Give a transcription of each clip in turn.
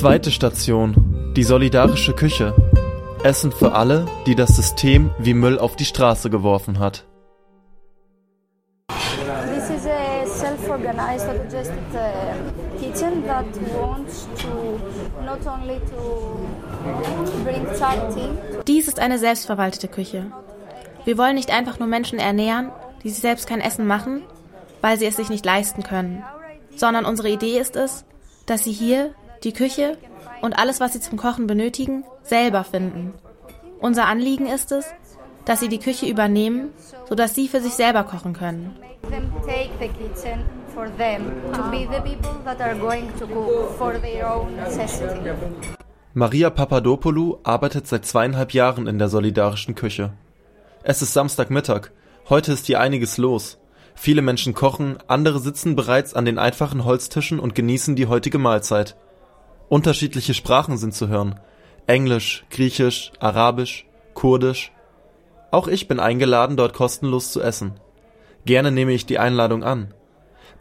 Zweite Station. Die solidarische Küche. Essen für alle, die das System wie Müll auf die Straße geworfen hat. This is a self-organized autogested uh, kitchen that wants to not only to bring charity. Dies ist eine selbstverwaltete Küche. Wir wollen nicht einfach nur Menschen ernähren, die sich selbst kein Essen machen, weil sie es sich nicht leisten können, sondern unsere Idee ist es, dass sie hier die Küche und alles, was sie zum Kochen benötigen, selber finden. Unser Anliegen ist es, dass sie die Küche übernehmen, sodass sie für sich selber kochen können. Them take the kitchen for them to be the people that are going to cook for their own necessity. Maria Papadopoulou arbeitet seit zweieinhalb Jahren in der solidarischen Küche. Es ist Samstagmittag. Heute ist hier einiges los. Viele Menschen kochen, andere sitzen bereits an den einfachen Holztischen und genießen die heutige Mahlzeit. Unterschiedliche Sprachen sind zu hören. Englisch, Griechisch, Arabisch, Kurdisch. Auch ich bin eingeladen, dort kostenlos zu essen. Gerne nehme ich die Einladung an.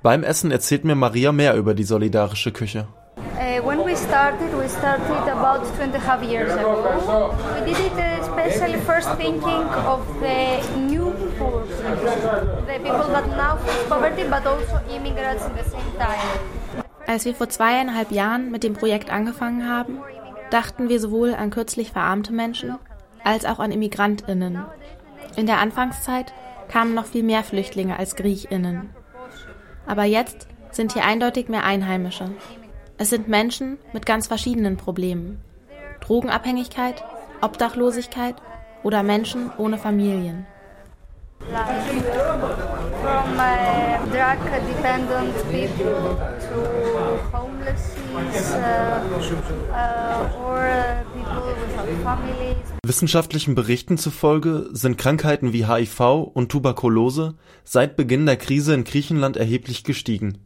Beim Essen erzählt mir Maria mehr über die solidarische Küche. Uh, when we started, we started about two and a half years ago. We did it uh, especially first thinking of the new poor the people that now poverty, but also immigrants at the same time. Als wir vor zweieinhalb Jahren mit dem Projekt angefangen haben, dachten wir sowohl an kürzlich verarmte Menschen als auch an Immigrantinnen. In der Anfangszeit kamen noch viel mehr Flüchtlinge als Griechinnen. Aber jetzt sind hier eindeutig mehr Einheimische. Es sind Menschen mit ganz verschiedenen Problemen. Drogenabhängigkeit, Obdachlosigkeit oder Menschen ohne Familien. From uh, drug dependent people to Wissenschaftlichen Berichten zufolge sind Krankheiten wie HIV und Tuberkulose seit Beginn der Krise in Griechenland erheblich gestiegen.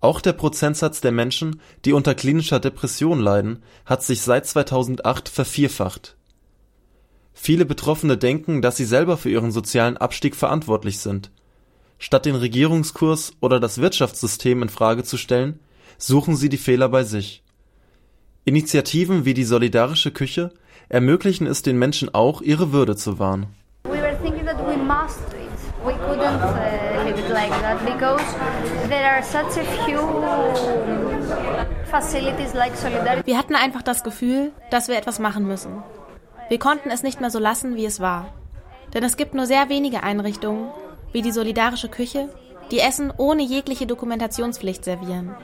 Auch der Prozentsatz der Menschen, die unter klinischer Depression leiden, hat sich seit 2008 vervierfacht. Viele Betroffene denken, dass sie selber für ihren sozialen Abstieg verantwortlich sind. Statt den Regierungskurs oder das Wirtschaftssystem in Frage zu stellen, suchen sie die Fehler bei sich. Initiativen wie die Solidarische Küche ermöglichen es den Menschen auch, ihre Würde zu wahren. We couldn't uh, leave it like that because there are such a few facilities like Solidarity. Wir hatten einfach das Gefühl, dass wir etwas machen müssen. Wir konnten es nicht mehr so lassen, wie es war. Denn es gibt nur sehr wenige Einrichtungen, wie die Solidarische Küche, die Essen ohne jegliche Dokumentationspflicht servieren.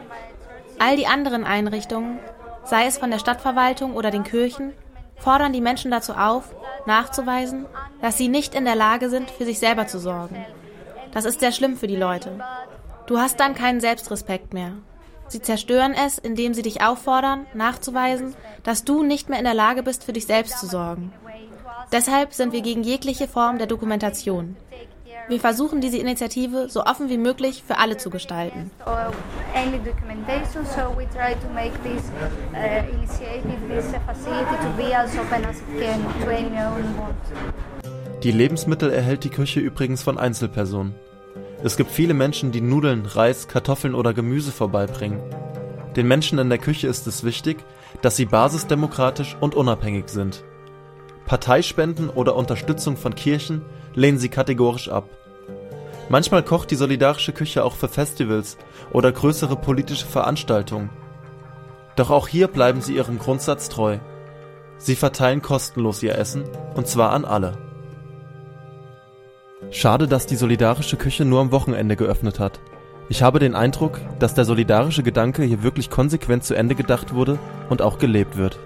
All die anderen Einrichtungen, sei es von der Stadtverwaltung oder den Kirchen, fordern die Menschen dazu auf, nachzuweisen, dass sie nicht in der Lage sind, für sich selber zu sorgen. Das ist sehr schlimm für die Leute. Du hast dann keinen Selbstrespekt mehr. Sie zerstören es, indem sie dich auffordern, nachzuweisen, dass du nicht mehr in der Lage bist, für dich selbst zu sorgen. Deshalb sind wir gegen jegliche Form der Dokumentation. Wir versuchen diese Initiative so offen wie möglich für alle zu gestalten. uh. Die Lebensmittel erhält die Küche übrigens von Einzelpersonen. Es gibt viele Menschen, die Nudeln, Reis, Kartoffeln oder Gemüse vorbeibringen. Den Menschen in der Küche ist es wichtig, dass sie basisdemokratisch und unabhängig sind. Parteispenden oder Unterstützung von Kirchen lehnen sie kategorisch ab. Manchmal kocht die solidarische Küche auch für Festivals oder größere politische Veranstaltungen. Doch auch hier bleiben sie ihrem Grundsatz treu. Sie verteilen kostenlos ihr Essen, und zwar an alle. Schade, dass die solidarische Küche nur am Wochenende geöffnet hat. Ich habe den Eindruck, dass der solidarische Gedanke hier wirklich konsequent zu Ende gedacht wurde und auch gelebt wird.